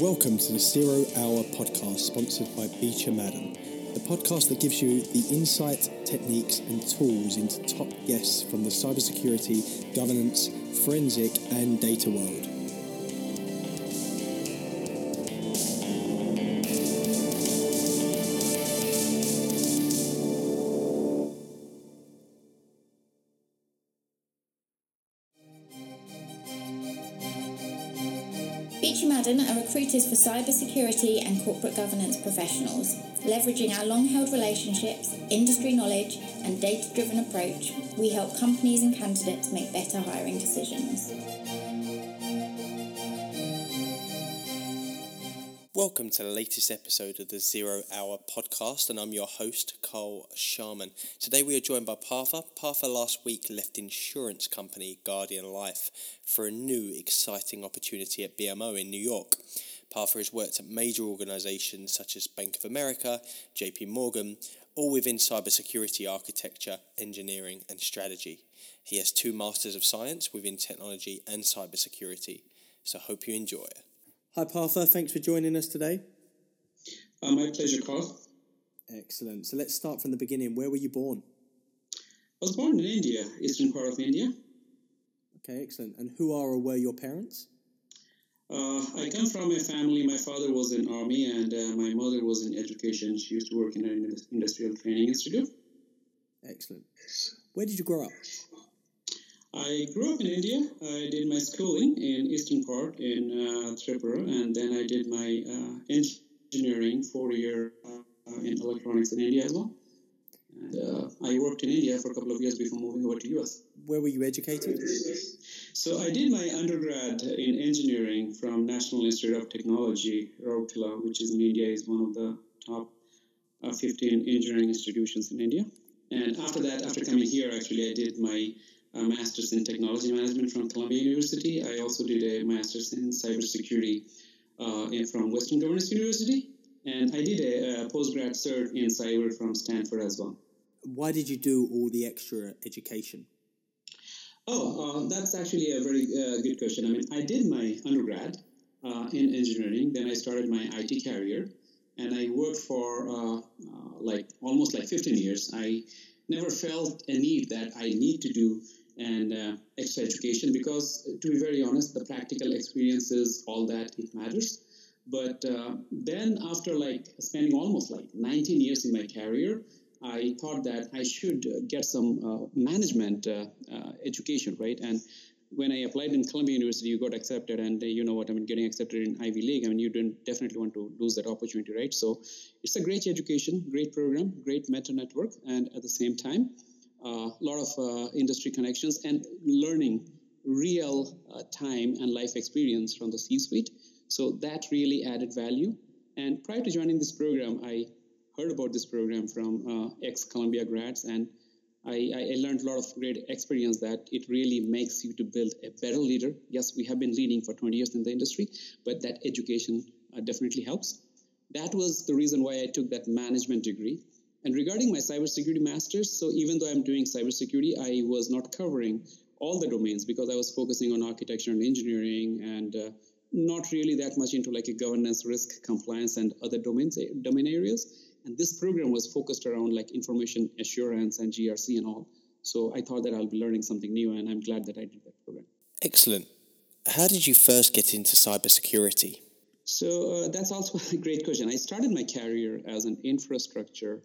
Welcome to the Zero Hour podcast, sponsored by Beecher Madden, the podcast that gives you the insight, techniques, and tools into top guests from the cybersecurity, governance, forensic, and data world. Cybersecurity and corporate governance professionals. Leveraging our long held relationships, industry knowledge, and data driven approach, we help companies and candidates make better hiring decisions. Welcome to the latest episode of the Zero Hour podcast, and I'm your host, Carl Sharman. Today we are joined by Partha. Partha last week left insurance company Guardian Life for a new exciting opportunity at BMO in New York. Partha has worked at major organizations such as Bank of America, JP Morgan, all within cybersecurity architecture, engineering, and strategy. He has two Masters of Science within technology and cybersecurity. So, hope you enjoy it. Hi, Partha. Thanks for joining us today. Uh, my pleasure, Carl. Excellent. So let's start from the beginning. Where were you born? I was born in India, eastern part of India. Okay, excellent. And who are or were your parents? Uh, I come from a family. My father was in army, and uh, my mother was in education. She used to work in an industrial training institute. Excellent. Where did you grow up? I grew up in India. I did my schooling in eastern part in uh, Tripura, and then I did my uh, engineering four year uh, in electronics in India as well. And uh, I worked in India for a couple of years before moving over to US. Where were you educated? So I did my undergrad in engineering from National Institute of Technology, Rourkela, which is in India, is one of the top uh, 15 engineering institutions in India. And after that, after coming here, actually, I did my a master's in technology management from Columbia University. I also did a master's in cybersecurity uh, from Western Governors University, and I did a, a postgrad cert in cyber from Stanford as well. Why did you do all the extra education? Oh, uh, that's actually a very uh, good question. I mean, I did my undergrad uh, in engineering, then I started my IT career, and I worked for uh, uh, like almost like 15 years. I never felt a need that I need to do and uh, extra education because to be very honest the practical experiences, all that it matters but then after like spending almost like 19 years in my career i thought that i should get some uh, management uh, uh, education right and when I applied in Columbia University, you got accepted, and uh, you know what I mean. Getting accepted in Ivy League, I mean, you didn't definitely want to lose that opportunity, right? So, it's a great education, great program, great mentor network, and at the same time, a uh, lot of uh, industry connections and learning real uh, time and life experience from the C-suite. So that really added value. And prior to joining this program, I heard about this program from uh, ex-Columbia grads, and I, I, learned a lot of great experience that it really makes you to build a better leader. Yes, we have been leading for 20 years in the industry, but that education uh, definitely helps. That was the reason why I took that management degree. And regarding my cybersecurity masters, so even though I'm doing cybersecurity, I was not covering all the domains because I was focusing on architecture and engineering and uh, not really that much into like a governance, risk, compliance, and other domains, domain areas. And this program was focused around like information assurance and GRC and all. So I thought that I'll be learning something new, and I'm glad that I did that program. Excellent. How did you first get into cybersecurity? So uh, that's also a great question. I started my career as an infrastructure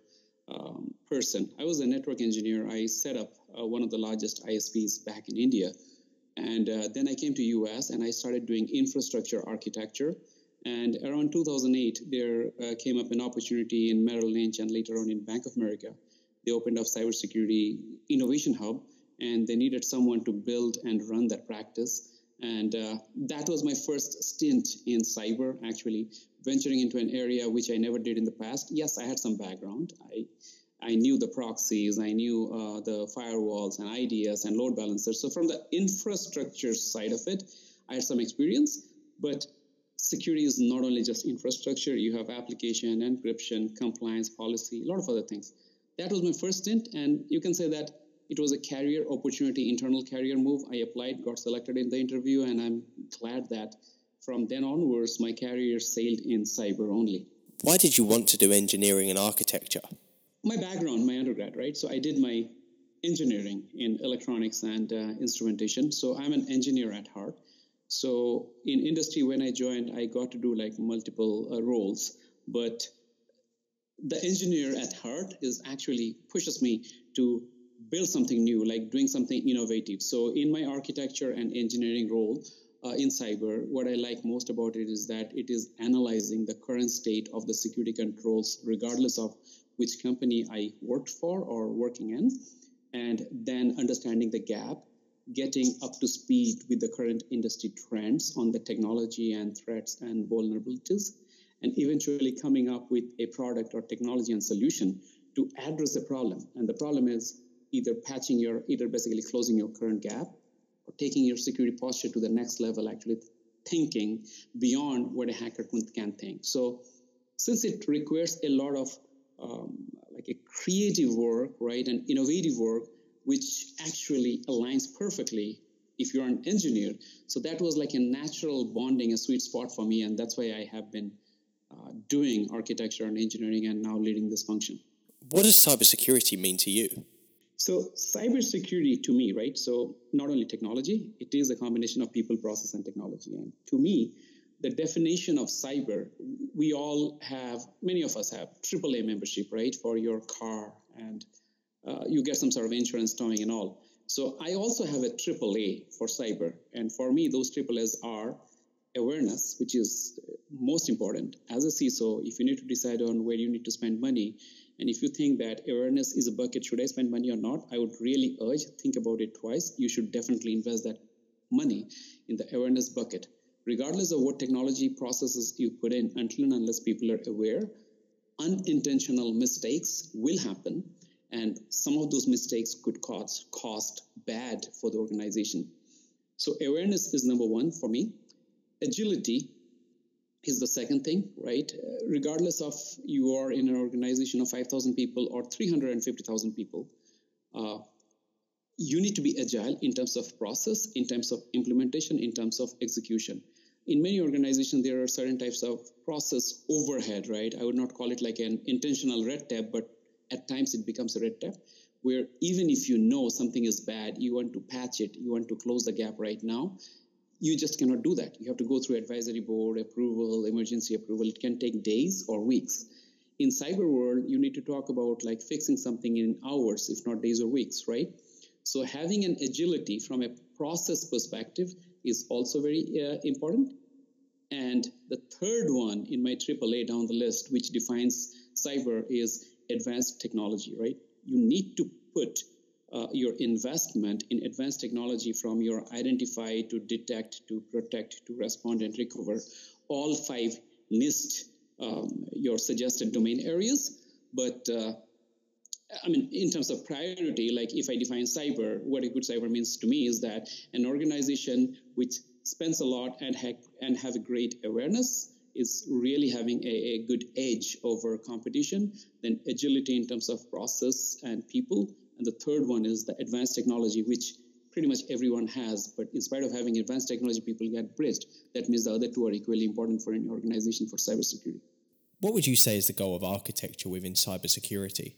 um, person. I was a network engineer. I set up uh, one of the largest ISPs back in India, and uh, then I came to US and I started doing infrastructure architecture. And around 2008, there uh, came up an opportunity in Merrill Lynch and later on in Bank of America. They opened up cybersecurity innovation hub, and they needed someone to build and run that practice. And uh, that was my first stint in cyber, actually, venturing into an area which I never did in the past. Yes, I had some background. I, I knew the proxies, I knew uh, the firewalls and IDS and load balancers. So, from the infrastructure side of it, I had some experience. But security is not only just infrastructure, you have application, encryption, compliance, policy, a lot of other things. That was my first stint, and you can say that it was a career opportunity, internal career move. I applied, got selected in the interview, and I'm glad that from then onwards, my career sailed in cyber only. Why did you want to do engineering and architecture? My background, my undergrad, right? So I did my engineering in electronics and uh, instrumentation. So I'm an engineer at heart. So in industry, when I joined, I got to do like multiple uh, roles, but the engineer at heart is actually pushes me to build something new, like doing something innovative. So in my architecture and engineering role uh, in cyber, what I like most about it is that it is analyzing the current state of the security controls, regardless of which company I worked for or working in, and then understanding the gap, getting up to speed with the current industry trends on the technology and threats and vulnerabilities, and eventually coming up with a product or technology and solution to address the problem. And the problem is either patching your, either basically closing your current gap or taking your security posture to the next level, actually thinking beyond what a hacker can think. So since it requires a lot of um, like a creative work, right, and innovative work, which actually aligns perfectly if you're an engineer. So that was like a natural bonding, a sweet spot for me, and that's why I have been uh, doing architecture and engineering and now leading this function. What does cybersecurity mean to you? So cybersecurity to me, right? So not only technology, it is a combination of people, process, and technology. And to me, the definition of cyber, we all have, many of us have AAA membership, right, for your car, and uh, you get some sort of insurance towing and all. So I also have a AAA for cyber, and for me, those triple AAAs are awareness, which is most important. As a CISO, if you need to decide on where you need to spend money, and if you think that awareness is a bucket, should I spend money or not? I would really urge think about it twice. You should definitely invest that money in the awareness bucket regardless of what technology processes you put in, until and unless people are aware, unintentional mistakes will happen. And some of those mistakes could cause cost bad for the organization. So awareness is number one for me. Agility is the second thing, right? Regardless of you are in an organization of 5,000 people or 350,000 people, uh, you need to be agile in terms of process, in terms of implementation, in terms of execution in many organizations, there are certain types of process overhead, right? I would not call it like an intentional red tape, but at times it becomes a red tape where even if you know something is bad, you want to patch it, you want to close the gap right now, you just cannot do that. You have to go through advisory board approval, emergency approval. It can take days or weeks. In cyber world, you need to talk about like fixing something in hours, if not days or weeks, right? So having an agility from a process perspective is also very uh, important. And the third one in my AAA down the list, which defines cyber, is advanced technology, right? You need to put uh, your investment in advanced technology from your identify to detect to protect to respond and recover. All five NIST um, your suggested domain areas, but uh, I mean, in terms of priority, like if I define cyber, what a good cyber means to me is that an organization which spends a lot and, ha- and have a great awareness is really having a, a, good edge over competition. Then agility in terms of process and people. And the third one is the advanced technology, which pretty much everyone has. But in spite of having advanced technology, people get bridged. That means the other two are equally important for any organization for cybersecurity. What would you say is the goal of architecture within cybersecurity?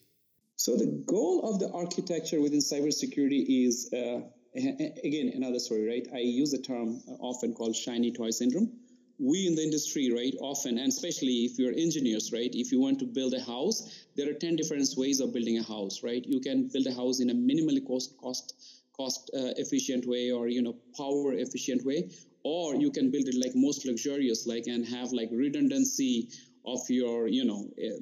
So the goal of the architecture within cybersecurity is, uh, again, another story, right? I use the term often called shiny toy syndrome. We in the industry, right, often, and especially if you're engineers, right, if you want to build a house, there are 10 different ways of building a house, right? You can build a house in a minimally cost, cost, cost uh, efficient way or, you know, power efficient way, or you can build it like most luxurious, like, and have like redundancy of your, you know, uh,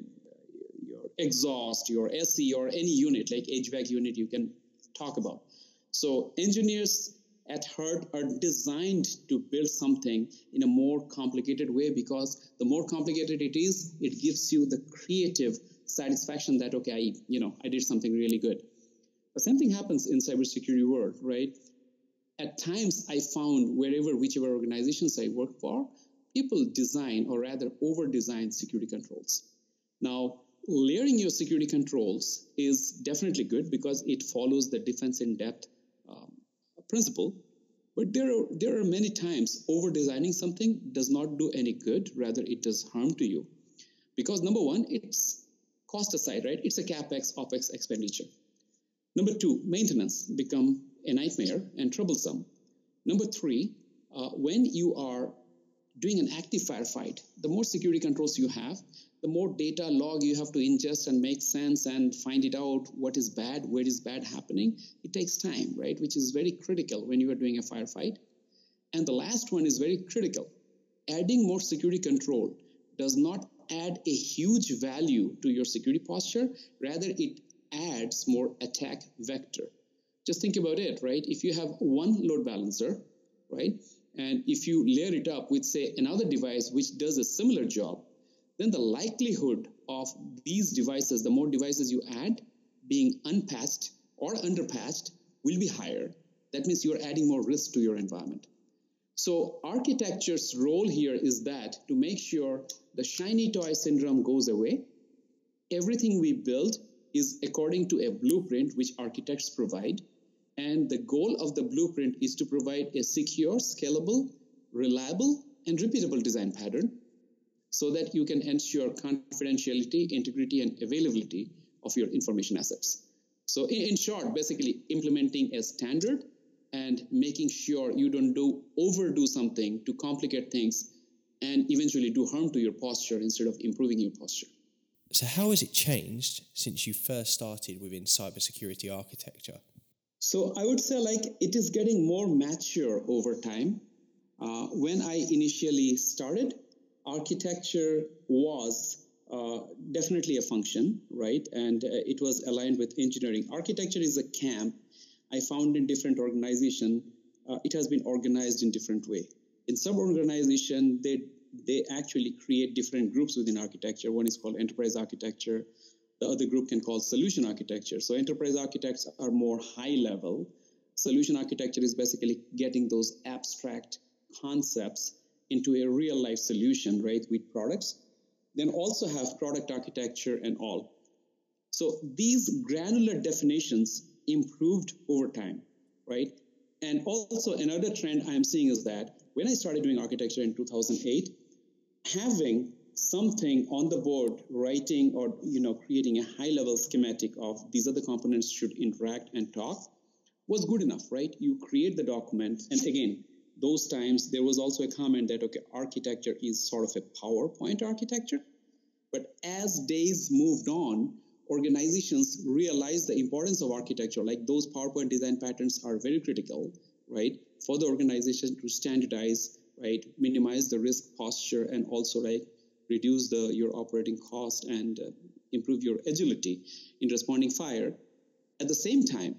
exhaust, your SE, or any unit like HVAC unit you can talk about. So engineers at heart are designed to build something in a more complicated way because the more complicated it is, it gives you the creative satisfaction that okay, I, you know, I did something really good. The same thing happens in cybersecurity world, right? At times, I found wherever, whichever organizations I work for, people design or rather over-design security controls. Now, layering your security controls is definitely good because it follows the defense in depth principle. But there are, there are many times over designing something does not do any good, rather, it does harm to you. Because number one, it's cost aside, right? It's a capex, opex expenditure. Number two, maintenance become a nightmare and troublesome. Number three, uh, when you are doing an active firefight, the more security controls you have, the more data log you have to ingest and make sense and find it out what is bad, where is bad happening. It takes time, right? Which is very critical when you are doing a firefight. And the last one is very critical. Adding more security control does not add a huge value to your security posture, rather, it adds more attack vector. Just think about it, right? If you have one load balancer, right, and if you layer it up with, say, another device which does a similar job, then the likelihood of these devices, the more devices you add, being unpatched or underpatched will be higher. That means you're adding more risk to your environment. So architecture's role here is that to make sure the shiny toy syndrome goes away, everything we build is according to a blueprint which architects provide. And the goal of the blueprint is to provide a secure, scalable, reliable, and repeatable design pattern so that you can ensure confidentiality, integrity, and availability of your information assets. So, in, in short, basically implementing a standard and making sure you don't do overdo something to complicate things and eventually do harm to your posture instead of improving your posture. So, how has it changed since you first started within cybersecurity architecture? So, I would say like it is getting more mature over time. Uh, when I initially started, architecture was uh, definitely a function, right? And uh, it was aligned with engineering. Architecture is a camp I found in different organization. Uh, it has been organized in different way. In some organization, they they actually create different groups within architecture. One is called enterprise architecture. The other group can call solution architecture. So enterprise architects are more high level. Solution architecture is basically getting those abstract concepts into a real life solution, right, with products. Then also have product architecture and all. So these granular definitions improved over time, right? And also another trend I'm seeing is that when I started doing architecture in 2008, having something on the board writing or you know creating a high level schematic of these other components should interact and talk was good enough right you create the document and again those times there was also a comment that okay architecture is sort of a powerpoint architecture. But as days moved on organizations realized the importance of architecture. Like those powerpoint design patterns are very critical right for the organization to standardize right minimize the risk posture and also like reduce the your operating cost and uh, improve your agility in responding fire. At the same time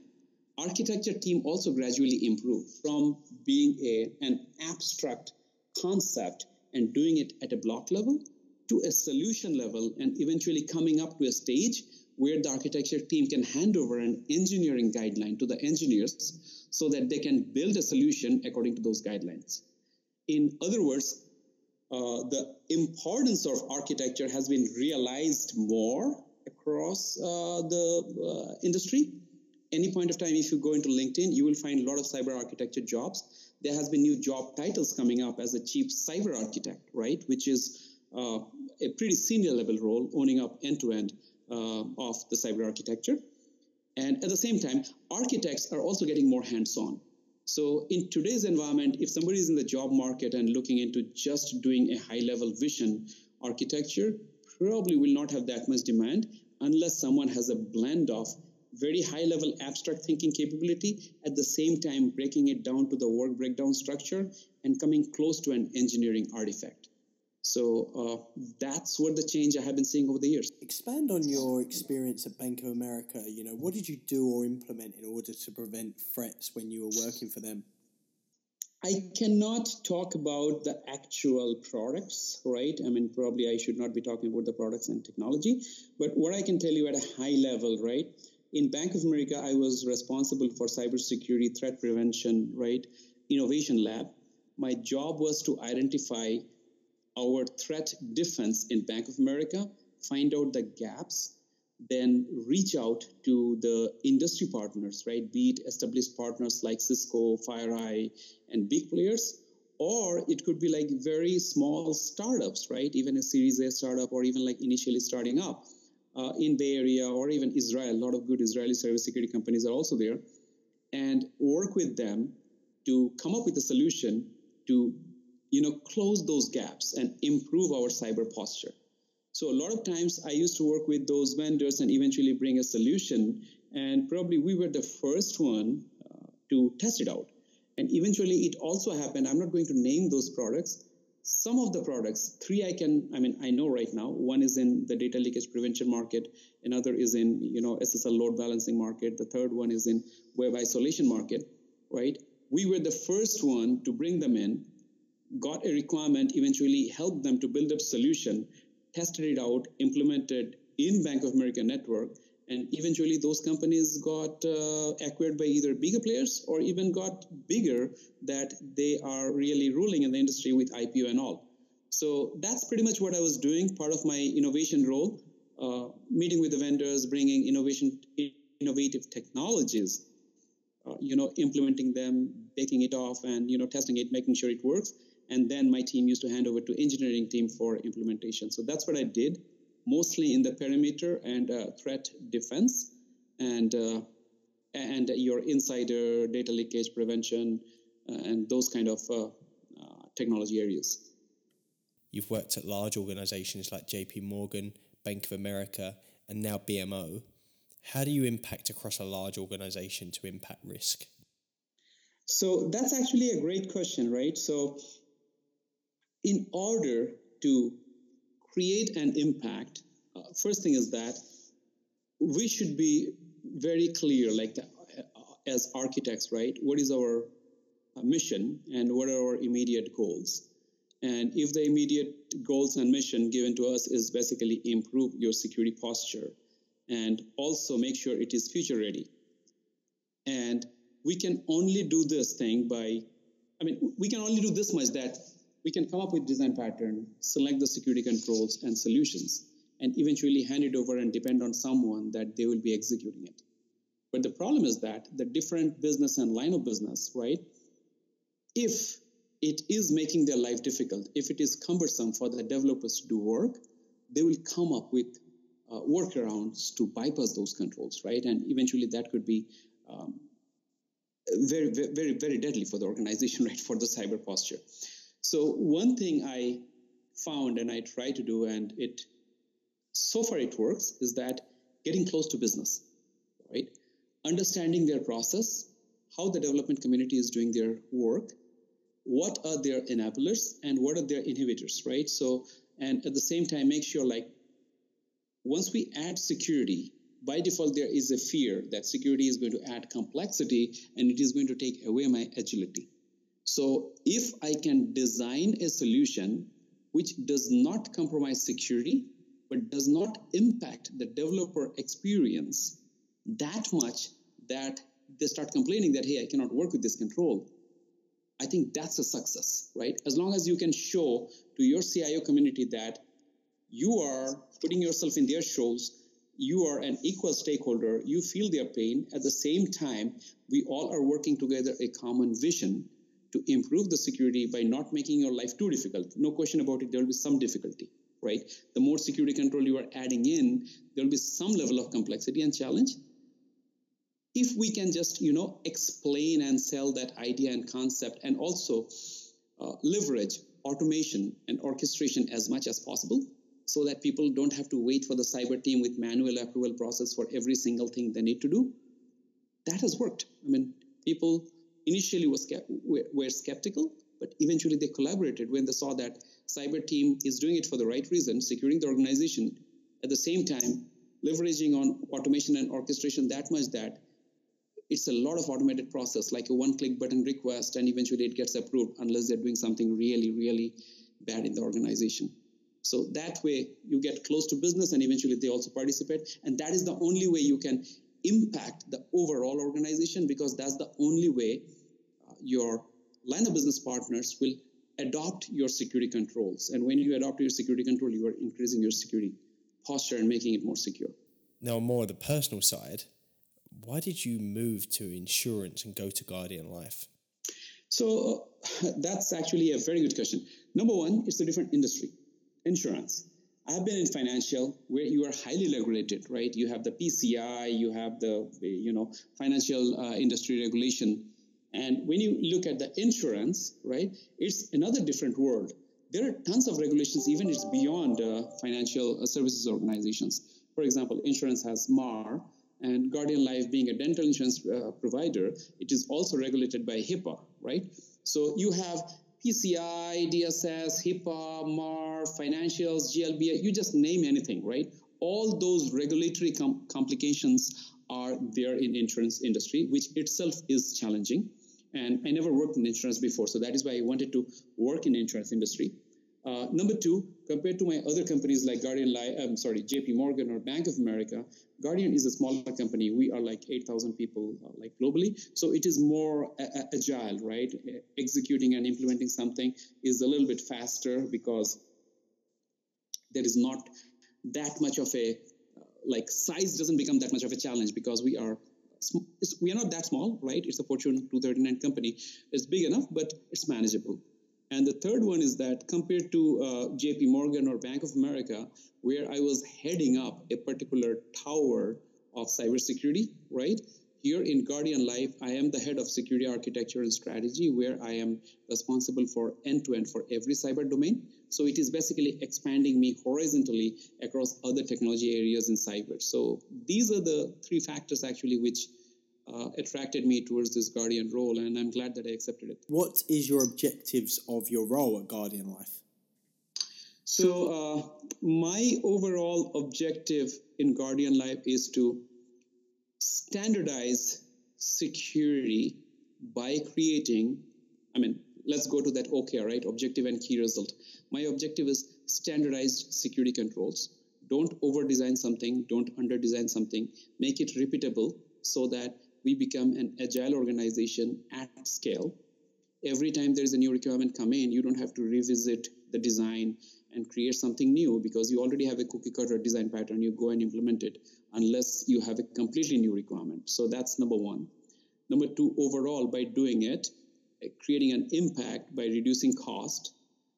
architecture team also gradually improved from being a, an abstract concept and doing it at a block level to a solution level and eventually coming up to a stage where the architecture team can hand over an engineering guideline to the engineers so that they can build a solution according to those guidelines. In other words, uh, the importance of architecture has been realized more across uh, the uh, industry any point of time, if you go into LinkedIn, you will find a lot of cyber architecture jobs. There has been new job titles coming up as a chief cyber architect, right? Which is uh, a pretty senior level role, owning up end to end of the cyber architecture. And at the same time, architects are also getting more hands on. So in today's environment, if somebody is in the job market and looking into just doing a high level vision architecture, probably will not have that much demand unless someone has a blend of very high level abstract thinking capability, at the same time breaking it down to the work breakdown structure and coming close to an engineering artifact. So uh, that's what the change I have been seeing over the years. Expand on your experience at Bank of America. You know, what did you do or implement in order to prevent threats when you were working for them? I cannot talk about the actual products, right? I mean, probably I should not be talking about the products and technology, but what I can tell you at a high level, right? In Bank of America, I was responsible for cybersecurity threat prevention, right? Innovation lab. My job was to identify our threat defense in Bank of America, find out the gaps, then reach out to the industry partners, right? Be it established partners like Cisco, FireEye, and big players, or it could be like very small startups, right? Even a Series A startup, or even like initially starting up uh, in Bay Area or even Israel. A lot of good Israeli cybersecurity companies are also there, and work with them to come up with a solution to, you know, close those gaps and improve our cyber posture. So a lot of times I used to work with those vendors and eventually bring a solution. And probably we were the first one uh, to test it out. And eventually it also happened. I'm not going to name those products. Some of the products, three I can, I mean, I know right now. One is in the data leakage prevention market. Another is in, you know, SSL load balancing market. The third one is in web isolation market, right? We were the first one to bring them in, got a requirement, eventually helped them to build up solution tested it out, implemented in Bank of America network, and eventually those companies got uh, acquired by either bigger players or even got bigger that they are really ruling in the industry with IPO and all. So that's pretty much what I was doing, part of my innovation role, uh, meeting with the vendors, bringing innovation, innovative technologies, uh, you know, implementing them, taking it off, and you know, testing it, making sure it works and then my team used to hand over to engineering team for implementation. So that's what I did, mostly in the perimeter and uh, threat defense, and uh, and your insider data leakage prevention uh, and those kind of uh, uh, technology areas. You've worked at large organizations like JP Morgan, Bank of America, and now BMO. How do you impact across a large organization to impact risk? So that's actually a great question, right? So in order to create an impact, uh, first thing is that we should be very clear, like the, uh, as architects, right? What is our uh, mission and what are our immediate goals? And if the immediate goals and mission given to us is basically improve your security posture and also make sure it is future ready. And we can only do this thing by, I mean, we can only do this much that we can come up with design pattern, select the security controls and solutions, and eventually hand it over and depend on someone that they will be executing it. But the problem is that the different business and line of business, right? If it is making their life difficult, if it is cumbersome for the developers to do work, they will come up with uh, workarounds to bypass those controls, right? And eventually that could be um, very, very, very deadly for the organization, right? For the cyber posture. So one thing I found and I try to do, and it so far it works, is that getting close to business, right? Understanding their process, how the development community is doing their work, what are their enablers, and what are their inhibitors, right? So, and at the same time, make sure like once we add security, by default, there is a fear that security is going to add complexity and it is going to take away my agility. So if I can design a solution which does not compromise security, but does not impact the developer experience that much that they start complaining that, hey, I cannot work with this control. I think that's a success, right? As long as you can show to your CIO community that you are putting yourself in their shoes, you are an equal stakeholder, you feel their pain. At the same time, we all are working together a common vision to improve the security by not making your life too difficult. No question about it, there will be some difficulty, right? The more security control you are adding in, there will be some level of complexity and challenge. If we can just, you know, explain and sell that idea and concept and also uh, leverage automation and orchestration as much as possible so that people don't have to wait for the cyber team with manual approval process for every single thing they need to do. That has worked. I mean, people initially was were skeptical, but eventually they collaborated when they saw that cyber team is doing it for the right reason, securing the organization, at the same time leveraging on automation and orchestration that much that it's a lot of automated process, like a one-click button request, and eventually it gets approved unless they're doing something really, really bad in the organization. So that way you get close to business and eventually they also participate. And that is the only way you can impact the overall organization because that's the only way your line of business partners will adopt your security controls. And when you adopt your security control, you are increasing your security posture and making it more secure. now more of the personal side, why did you move to insurance and go to Guardian Life? So uh, that's actually a very good question. Number one, it's a different industry, insurance. I've been in financial where you are highly regulated, right? You have the PCI, you have the you know financial uh, industry regulation, and when you look at the insurance, right, it's another different world. There are tons of regulations, even it's beyond uh, financial uh, services organizations. For example, insurance has MAR, and Guardian Life being a dental insurance uh, provider, it is also regulated by HIPAA, right? So you have PCI, DSS, HIPAA, MAR, financials, GLBA, you just name anything, right? All those regulatory com- complications are there in insurance industry, which itself is challenging. And I never worked in insurance before, so that is why I wanted to work in insurance industry. Uh, number two, compared to my other companies like Guardian I'm sorry, JP Morgan or Bank of America, Guardian is a smaller company. We are like 8,000 people uh, like globally. So it is more a- agile, right? Executing and implementing something is a little bit faster because there is not that much of a, uh, like size doesn't become that much of a challenge because we are we are not that small, right? It's a Fortune 239 company. It's big enough, but it's manageable. And the third one is that compared to uh, JP Morgan or Bank of America, where I was heading up a particular tower of cybersecurity, right? Here in Guardian Life, I am the head of security architecture and strategy, where I am responsible for end to end for every cyber domain. So it is basically expanding me horizontally across other technology areas in cyber. So these are the three factors actually which uh, attracted me towards this Guardian role, and I'm glad that I accepted it. What is your objectives of your role at Guardian Life? So, uh, my overall objective in Guardian Life is to standardize security by creating, I mean, let's go to that OKR, right? Objective and key result. My objective is standardized security controls. Don't over design something, don't under design something, make it repeatable so that we become an agile organization at scale. Every time there's a new requirement come in, you don't have to revisit the design and create something new because you already have a cookie cutter design pattern. You go and implement it unless you have a completely new requirement. So that's number one. Number two, overall, by doing it, uh, creating an impact by reducing cost.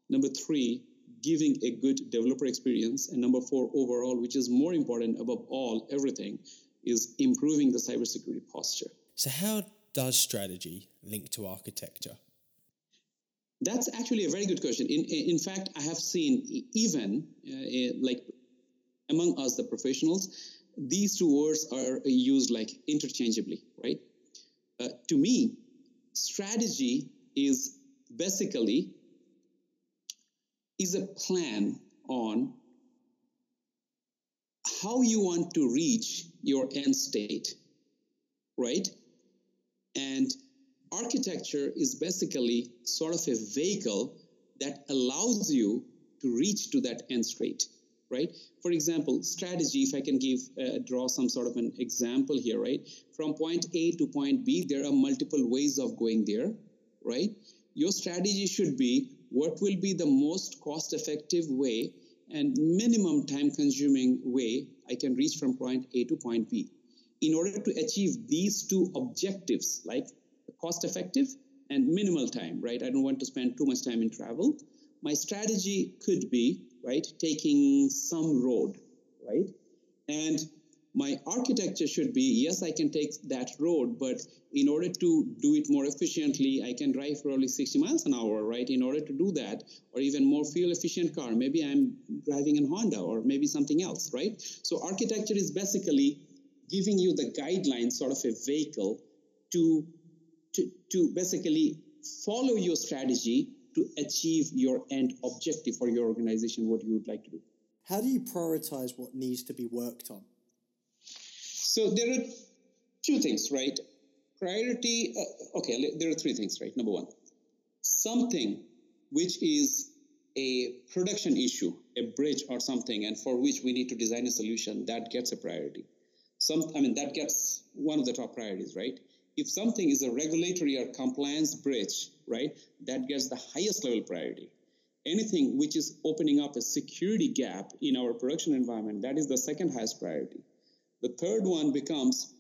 Number three, giving a good developer experience. And number four, overall, which is more important above all, everything, is improving the cybersecurity posture. So, how does strategy link to architecture? That's actually a very good question. In, in fact, I have seen even uh, like among us, the professionals, these two words are used like interchangeably, right? Uh, to me, strategy is basically is a plan on how you want to reach your end state, right? And architecture is basically sort of a vehicle that allows you to reach to that end state, right? For example, strategy, if I can give, uh, draw some sort of an example here, right? From point A to point B, there are multiple ways of going there, right? Your strategy should be what will be the most cost effective way and minimum time consuming way I can reach from point A to point B. In order to achieve these two objectives, like cost effective and minimal time, right? I don't want to spend too much time in travel. My strategy could be, right, taking some road, right? And my architecture should be yes i can take that road but in order to do it more efficiently i can drive only 60 miles an hour right in order to do that or even more fuel efficient car maybe i'm driving in honda or maybe something else right so architecture is basically giving you the guidelines sort of a vehicle to to, to basically follow your strategy to achieve your end objective for your organization what you would like to do how do you prioritize what needs to be worked on so there are two things, right? Priority, uh, okay, there are three things, right? Number one, something which is a production issue, a bridge or something, and for which we need to design a solution, that gets a priority. Some, I mean, that gets one of the top priorities, right? If something is a regulatory or compliance bridge, right, that gets the highest level priority. Anything which is opening up a security gap in our production environment, that is the second highest priority The third one becomes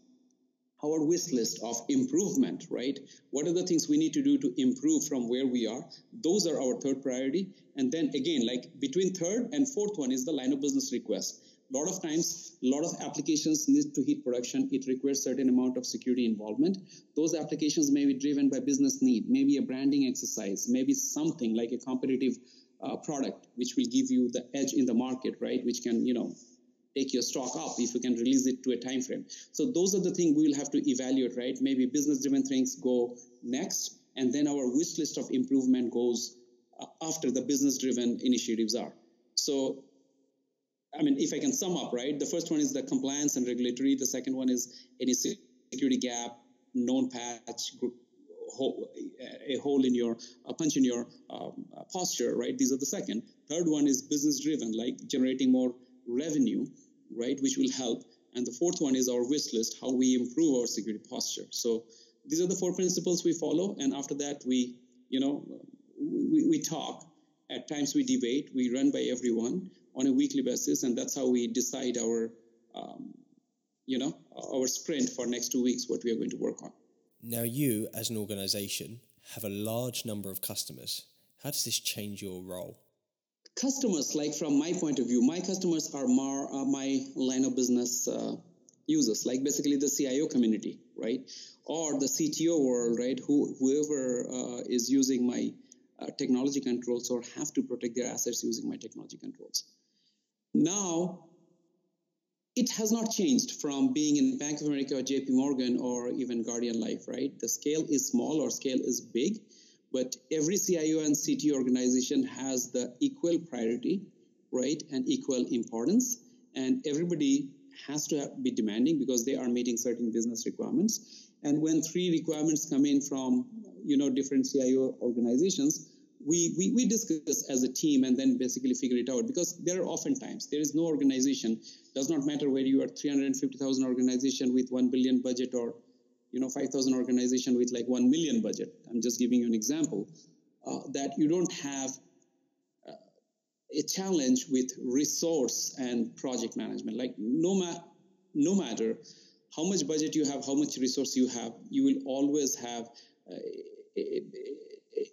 our wish list of improvement, right? What are the things we need to do to improve from where we are? Those are our third priority. And then again, like between third and fourth one is the line of business request. A lot of times, a lot of applications need to hit production. It requires certain amount of security involvement. Those applications may be driven by business need, maybe a branding exercise, maybe something like a competitive uh, product, which will give you the edge in the market, right? Which can, you know, take your stock up if you can release it to a time frame. So those are the things we will have to evaluate, right? Maybe business driven things go next, and then our wish list of improvement goes uh, after the business driven initiatives are. So, I mean, if I can sum up, right? The first one is the compliance and regulatory. The second one is any security gap, known patch, group, a hole in your a punch in your um, posture, right? These are the second. Third one is business driven, like generating more revenue, right, which will help. And the fourth one is our wish list, how we improve our security posture. So these are the four principles we follow. And after that, we, you know, we, we talk. At times we debate. We run by everyone on a weekly basis, and that's how we decide our, um, you know, our sprint for next two weeks, what we are going to work on. Now, you as an organization have a large number of customers. How does this change your role? customers, like from my point of view, my customers are more uh, my line of business uh, users, like basically the CIO community, right, or the CTO world, right, who whoever uh, is using my Uh, technology controls or have to protect their assets using my technology controls. Now, it has not changed from being in Bank of America or JP Morgan or even Guardian Life, right? The scale is small or scale is big but every CIO and CT organization has the equal priority, right, and equal importance. And everybody has to be demanding because they are meeting certain business requirements. And when three requirements come in from, you know, different CIO organizations, we, we, we discuss as a team and then basically figure it out because there are often times there is no organization does not matter whether you are 350000 organization with 1 billion budget or you know 5000 organization with like 1 million budget. I'm just giving you an example uh, that you don't have uh, a challenge with resource and project management. Like no, ma- no matter how much budget you have how much resource you have you will always have uh, a,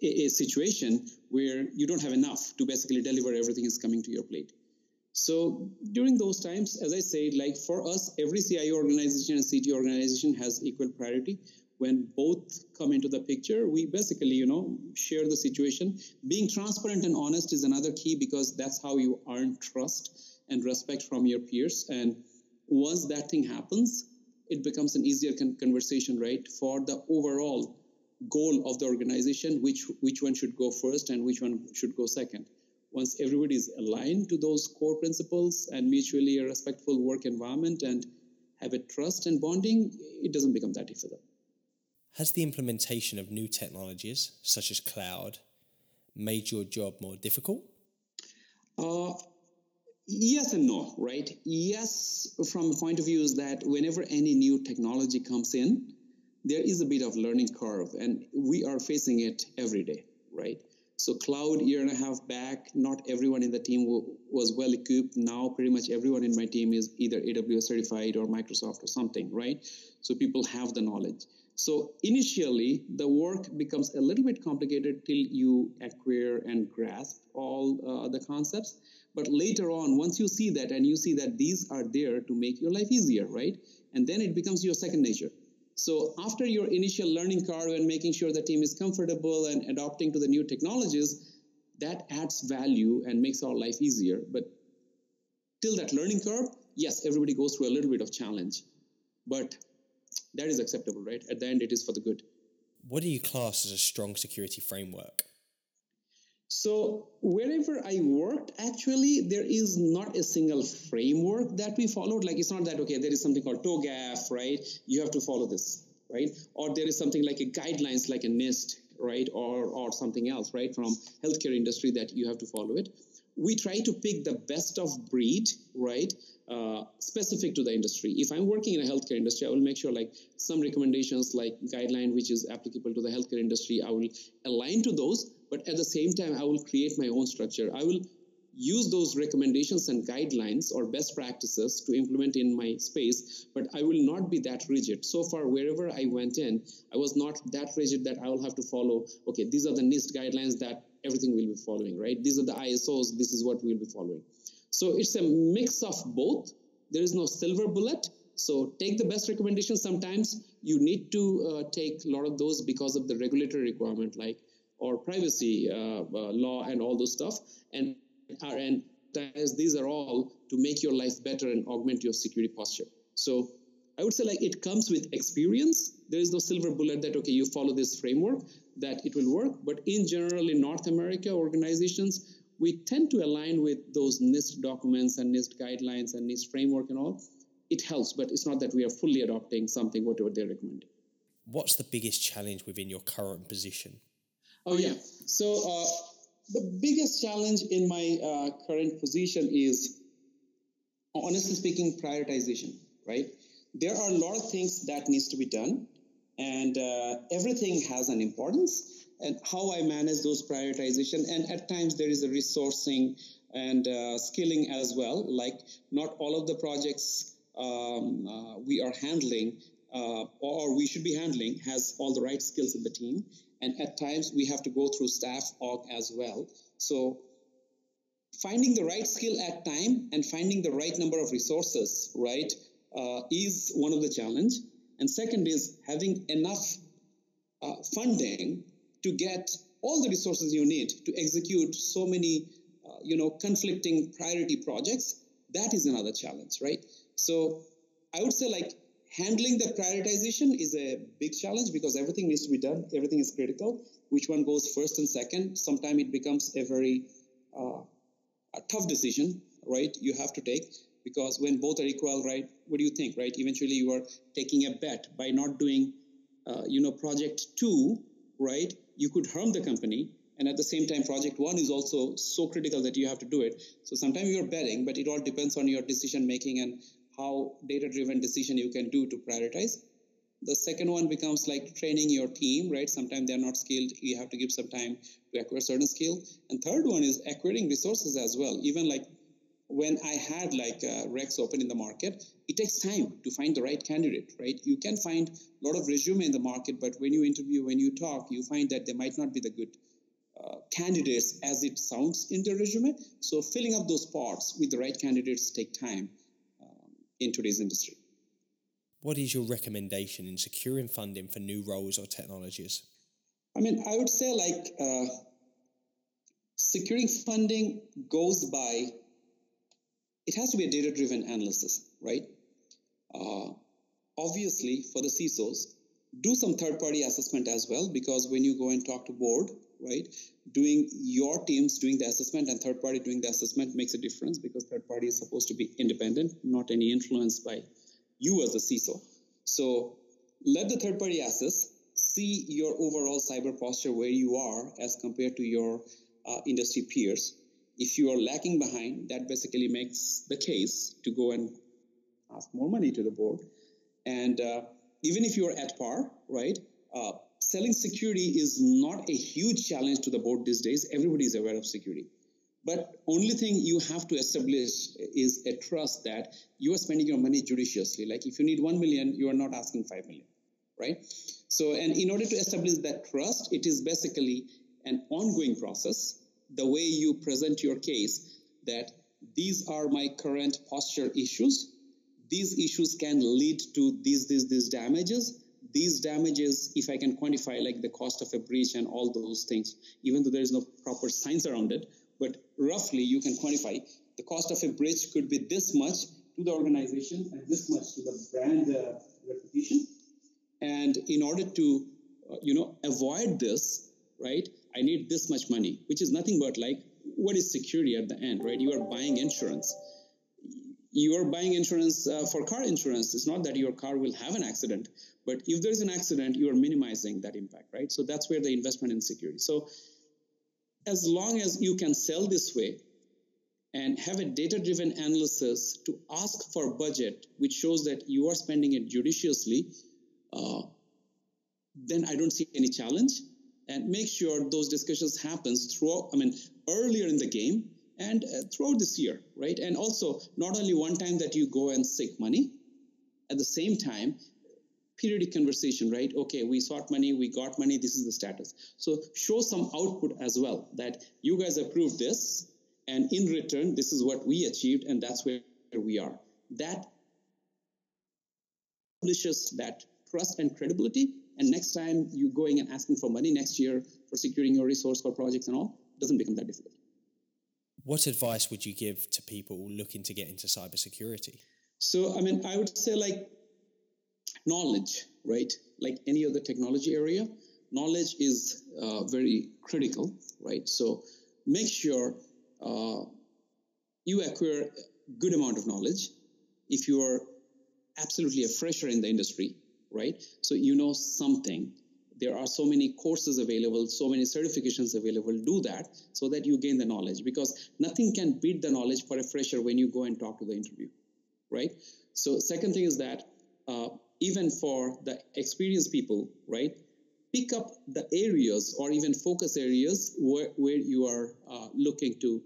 a, a situation where you don't have enough to basically deliver everything is coming to your plate so during those times, as I said, like for us, every CIO organization and CT organization has equal priority. When both come into the picture, we basically, you know, share the situation. Being transparent and honest is another key because that's how you earn trust and respect from your peers. And once that thing happens, it becomes an easier con- conversation, right, for the overall goal of the organization, which which one should go first and which one should go second once everybody is aligned to those core principles and mutually a respectful work environment and have a trust and bonding, it doesn't become that difficult. Has the implementation of new technologies, such as cloud, made your job more difficult? Uh, yes and no, right? Yes, from a point of view is that whenever any new technology comes in, there is a bit of learning curve, and we are facing it every day, right? So cloud year and a half back, not everyone in the team was well equipped. Now pretty much everyone in my team is either AWS certified or Microsoft or something, right? So people have the knowledge. So initially, the work becomes a little bit complicated till you acquire and grasp all uh, the concepts. But later on, once you see that and you see that these are there to make your life easier, right? And then it becomes your second nature. So after your initial learning curve and making sure the team is comfortable and adopting to the new technologies, that adds value and makes our life easier. But till that learning curve, yes, everybody goes through a little bit of challenge, but that is acceptable, right? At the end, it is for the good. What do you class as a strong security framework? So wherever I worked, actually, there is not a single framework that we followed. Like it's not that okay, there is something called TOGAF, right? You have to follow this, right? Or there is something like a guidelines, like a NIST, right? Or or something else, right? From healthcare industry that you have to follow it. We try to pick the best of breed, right? Uh, specific to the industry. If I'm working in a healthcare industry, I will make sure like some recommendations like guideline which is applicable to the healthcare industry, I will align to those but at the same time, I will create my own structure. I will use those recommendations and guidelines or best practices to implement in my space, but I will not be that rigid. So far, wherever I went in, I was not that rigid that I will have to follow, okay, these are the NIST guidelines that everything will be following, right? These are the ISOs, this is what we'll be following. So it's a mix of both. There is no silver bullet. So take the best recommendations. Sometimes you need to uh, take a lot of those because of the regulatory requirement, like or privacy uh, uh, law and all those stuff. And these are all to make your life better and augment your security posture. So I would say like it comes with experience. There is no silver bullet that okay you follow this framework that it will work. But in general, in North America, organizations we tend to align with those NIST documents and NIST guidelines and NIST framework and all. It helps, but it's not that we are fully adopting something whatever they recommend. What's the biggest challenge within your current position? Oh yeah. So uh, the biggest challenge in my uh, current position is, honestly speaking, prioritization. Right? There are a lot of things that needs to be done, and uh, everything has an importance. And how I manage those prioritization, and at times there is a resourcing and uh, skilling as well. Like not all of the projects um, uh, we are handling uh, or we should be handling has all the right skills in the team and at times we have to go through staff aug as well. So finding the right skill at time and finding the right number of resources, right, uh, is one of the challenge. And second is having enough uh, funding to get all the resources you need to execute so many, uh, you know, conflicting priority projects. That is another challenge, right? So I would say like handling the prioritization is a big challenge because everything needs to be done. Everything is critical. Which one goes first and second? Sometimes it becomes a very uh, a tough decision right you have to take. Because when both are equal right what do you think right? Eventually you are taking a bet by not doing uh, you know project two right? You could harm the company. And at the same time project one is also so critical that you have to do it. So sometimes you're betting but it all depends on your decision making and how data driven decision you can do to prioritize. The second one becomes like training your team right? Sometimes they're not skilled you have to give some time to acquire certain skill. And third one is acquiring resources as well. Even like when i had like uh, open in the market it takes time to find the right candidate right? You can find a lot of resume in the market but when you interview when you talk you find that they might not be the good uh, candidates as it sounds in the resume. So filling up those spots with the right candidates take time in today's industry. What is your recommendation in securing funding for new roles or technologies? I mean, I would say like uh, securing funding goes by, it has to be a data driven analysis, right? Uh, obviously, for the CISOs, do some third party assessment as well because when you go and talk to board, right? Doing your teams doing the assessment and third party doing the assessment makes a difference because third party is supposed to be independent, not any influence by you as a CISO. So let the third party assess, see your overall cyber posture where you are as compared to your uh, industry peers. If you are lacking behind, that basically makes the case to go and ask more money to the board. And uh, even if you're at par, right, uh, selling security is not a huge challenge to the board these days. Everybody is aware of security. But only thing you have to establish is a trust that you are spending your money judiciously. Like if you need 1 million, you are not asking 5 million, right? So, and in order to establish that trust, it is basically an ongoing process. The way you present your case that these are my current posture issues. These issues can lead to these, these, these damages these damages, if I can quantify like the cost of a breach and all those things, even though there is no proper science around it, but roughly you can quantify the cost of a breach could be this much to the organization and this much to the brand uh, reputation. And in order to, uh, you know, avoid this, right, I need this much money, which is nothing but like what is security at the end, right? You are buying insurance you are buying insurance uh, for car insurance. It's not that your car will have an accident, but if there's an accident, you are minimizing that impact, right? So that's where the investment in security. So as long as you can sell this way and have a data driven analysis to ask for budget, which shows that you are spending it judiciously, uh, then I don't see any challenge. And make sure those discussions happens throughout, I mean, earlier in the game and uh, throughout this year, right? And also, not only one time that you go and seek money, at the same time, periodic conversation, right? Okay, we sought money, we got money, this is the status. So show some output as well that you guys approved this, and in return, this is what we achieved, and that's where we are. That establishes that trust and credibility. And next time you going and asking for money next year for securing your resource for projects and all, doesn't become that difficult. What advice would you give to people looking to get into cybersecurity? So, I mean, I would say like knowledge, right? Like any other technology area, knowledge is uh, very critical, right? So, make sure uh, you acquire a good amount of knowledge. If you are absolutely a fresher in the industry, right? So you know something. There are so many courses available, so many certifications available. Do that so that you gain the knowledge because nothing can beat the knowledge for a fresher when you go and talk to the interview, right? So, second thing is that uh, even for the experienced people, right? Pick up the areas or even focus areas where, where you are uh, looking to,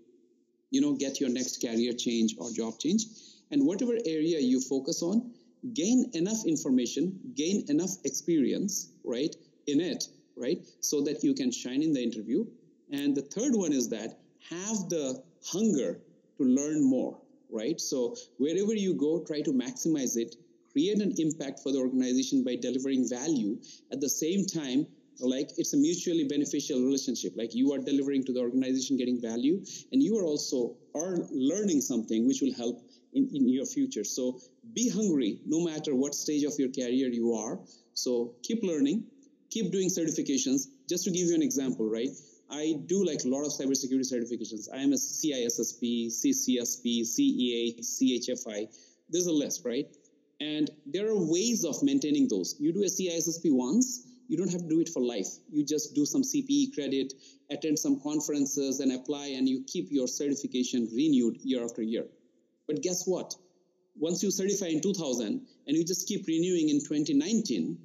you know, get your next career change or job change. And whatever area you focus on, gain enough information, gain enough experience, right, in it, right, so that you can shine in the interview. And the third one is that have the hunger to learn more, right? So wherever you go, try to maximize it, create an impact for the organization by delivering value. At the same time, like it's a mutually beneficial relationship like you are delivering to the organization getting value and you are also are learning something which will help in, in your future. So be hungry no matter what stage of your career you are. So keep learning, keep doing certifications. Just to give you an example, right? I do like a lot of cybersecurity certifications. I am a CISSP, CCSP, CEH, CHFI. There's a list, right? And there are ways of maintaining those. You do a CISSP once, you don't have to do it for life. You just do some CPE credit, attend some conferences, and apply, and you keep your certification renewed year after year. But guess what? Once you certify in 2000 and you just keep renewing in 2019,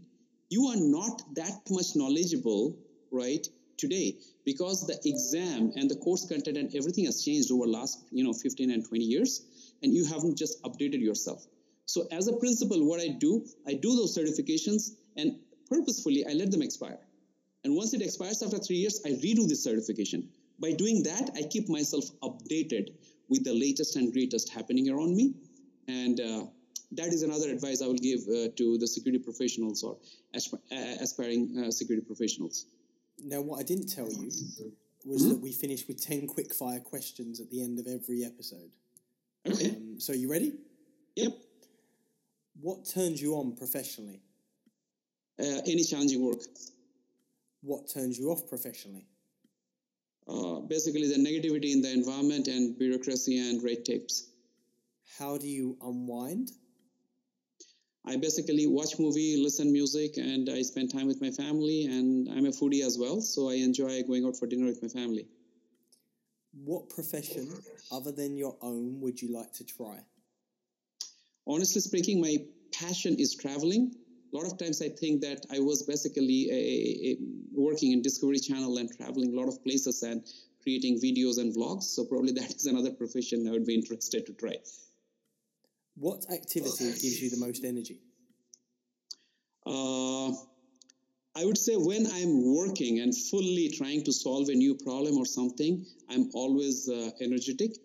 you are not that much knowledgeable, right, today because the exam and the course content and everything has changed over last, you know, 15 and 20 years and you haven't just updated yourself. So as a principle, what I do, I do those certifications and purposefully I let them expire. And once it expires after three years, I redo this certification. By doing that, I keep myself updated with the latest and greatest happening around me. And uh, that is another advice I will give uh, to the security professionals or asp- aspiring uh, security professionals. Now, what I didn't tell you was mm-hmm. that we finish with 10 quick fire questions at the end of every episode. Okay. Um, so, you ready? Yep. What turns you on professionally? Uh, any challenging work. What turns you off professionally? Uh, basically the negativity in the environment and bureaucracy and red tapes. How do you unwind? I basically watch movie, listen music, and I spend time with my family. And I'm a foodie as well, so I enjoy going out for dinner with my family. What profession, other than your own, would you like to try? Honestly speaking, my passion is traveling a lot of times I think that I was basically a, a, working in Discovery Channel and traveling a lot of places and creating videos and vlogs. So probably that is another profession I would be interested to try. What activity gives you the most energy? Uh, I would say when I'm working and fully trying to solve a new problem or something, I'm always uh, energetic.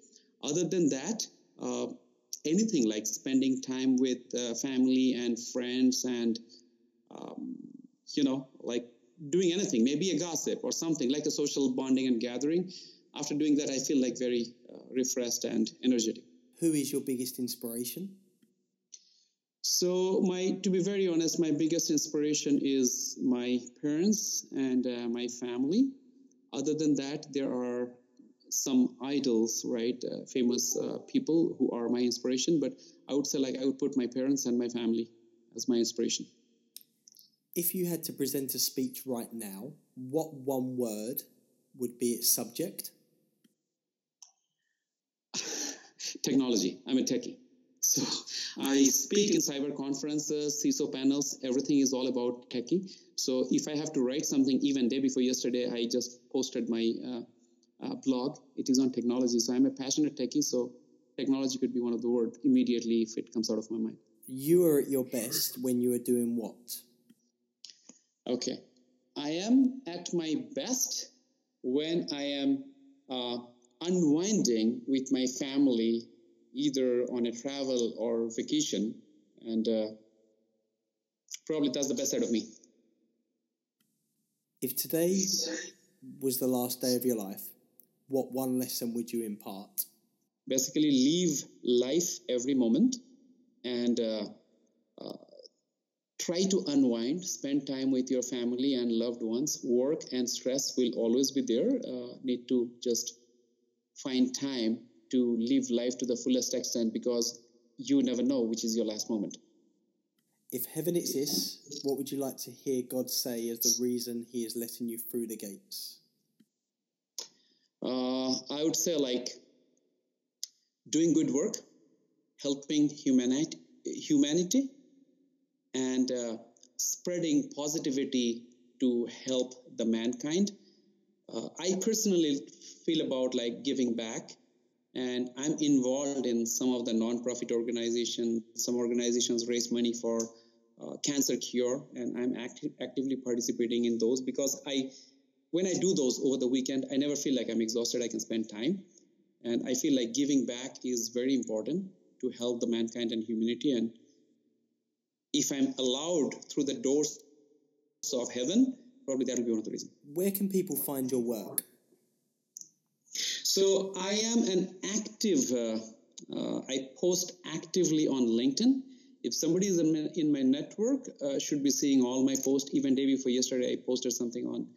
Other than that, uh, anything like spending time with uh, family and friends and um, you know like doing anything maybe a gossip or something like a social bonding and gathering. After doing that i feel like very uh, refreshed and energetic. Who is your biggest inspiration? So my to be very honest my biggest inspiration is my parents and uh, my family. Other than that there are some idols, right? Uh, famous uh, people who are my inspiration. But I would say, like, I would put my parents and my family as my inspiration. If you had to present a speech right now, what one word would be its subject? Technology. I'm a techie. So I speak in cyber conferences, CISO panels, everything is all about techie. So if I have to write something, even day before yesterday, I just posted my uh, uh, blog. It is on technology. So I'm a passionate techie. So technology could be one of the words immediately if it comes out of my mind. You are at your best when you are doing what? Okay. I am at my best when I am uh, unwinding with my family, either on a travel or vacation. And uh, probably that's the best side of me. If today was the last day of your life, what one lesson would you impart? Basically, live life every moment and uh, uh, try to unwind, spend time with your family and loved ones. Work and stress will always be there. Uh, need to just find time to live life to the fullest extent because you never know which is your last moment. If heaven exists, what would you like to hear God say as the reason He is letting you through the gates? Uh, I would say like doing good work, helping humanity, humanity, and uh, spreading positivity to help the mankind. Uh, I personally feel about like giving back, and I'm involved in some of the non-profit organizations. Some organizations raise money for uh, cancer cure, and I'm acti- actively participating in those because I, when I do those over the weekend, I never feel like I'm exhausted. I can spend time, and I feel like giving back is very important to help the mankind and humanity. And if I'm allowed through the doors of heaven, probably that will be one of the reasons. Where can people find your work? So I am an active. Uh, uh, I post actively on LinkedIn. If somebody is in my network, uh, should be seeing all my posts. Even day before yesterday, I posted something on,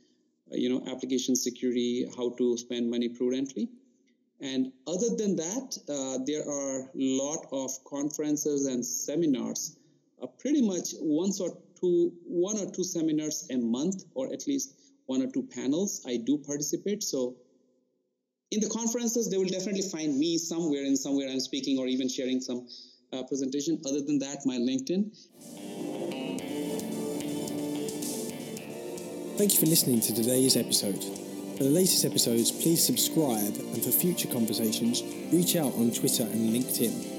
you know, application security, how to spend money prudently. And other than that, uh, there are a lot of conferences and seminars. Uh, pretty much once or two, one or two seminars a month, or at least one or two panels. I do participate. So in the conferences, they will definitely find me somewhere in somewhere I'm speaking or even sharing some uh, presentation. Other than that, my LinkedIn. Thank you for listening to today's episode. For the latest episodes, please subscribe, and for future conversations, reach out on Twitter and LinkedIn.